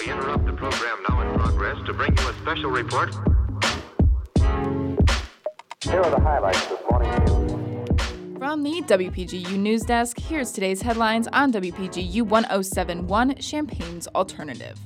We interrupt the program now in progress to bring you a special report. Here are the highlights this morning's news. From the WPGU News Desk, here's today's headlines on WPGU 1071 Champaign's Alternative.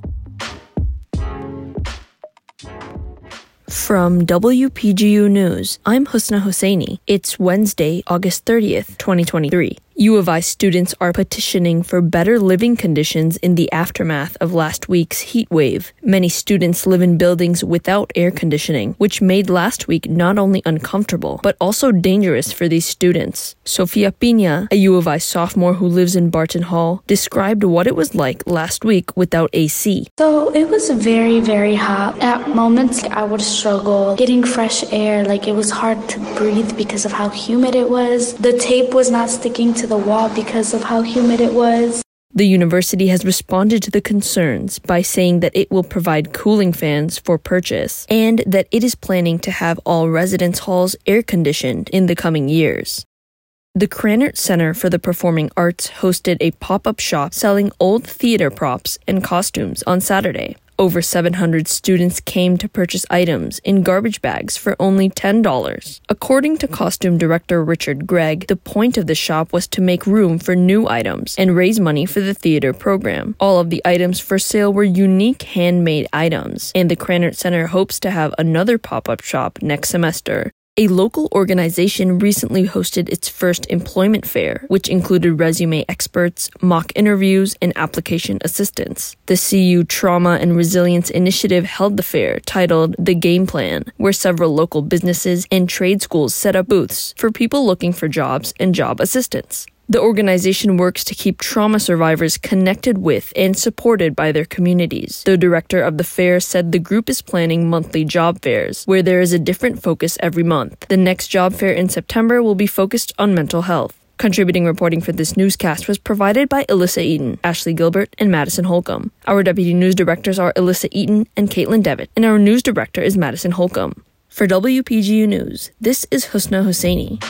From WPGU News, I'm Husna Hussaini. It's Wednesday, August 30th, 2023. U of I students are petitioning for better living conditions in the aftermath of last week's heat wave. Many students live in buildings without air conditioning, which made last week not only uncomfortable, but also dangerous for these students. Sofia Pina, a U of I sophomore who lives in Barton Hall, described what it was like last week without AC. So it was very, very hot. At moments, I would struggle getting fresh air. Like it was hard to breathe because of how humid it was. The tape was not sticking to the wall because of how humid it was. The university has responded to the concerns by saying that it will provide cooling fans for purchase and that it is planning to have all residence halls air conditioned in the coming years. The Krannert Center for the Performing Arts hosted a pop up shop selling old theater props and costumes on Saturday. Over 700 students came to purchase items in garbage bags for only $10. According to costume director Richard Gregg, the point of the shop was to make room for new items and raise money for the theater program. All of the items for sale were unique handmade items, and the Krannert Center hopes to have another pop up shop next semester. A local organization recently hosted its first employment fair, which included resume experts, mock interviews, and application assistance. The CU Trauma and Resilience Initiative held the fair titled The Game Plan, where several local businesses and trade schools set up booths for people looking for jobs and job assistance. The organization works to keep trauma survivors connected with and supported by their communities. The director of the fair said the group is planning monthly job fairs, where there is a different focus every month. The next job fair in September will be focused on mental health. Contributing reporting for this newscast was provided by Elissa Eaton, Ashley Gilbert, and Madison Holcomb. Our deputy news directors are Elissa Eaton and Caitlin Devitt, and our news director is Madison Holcomb. For WPGU News, this is Husna Hussaini.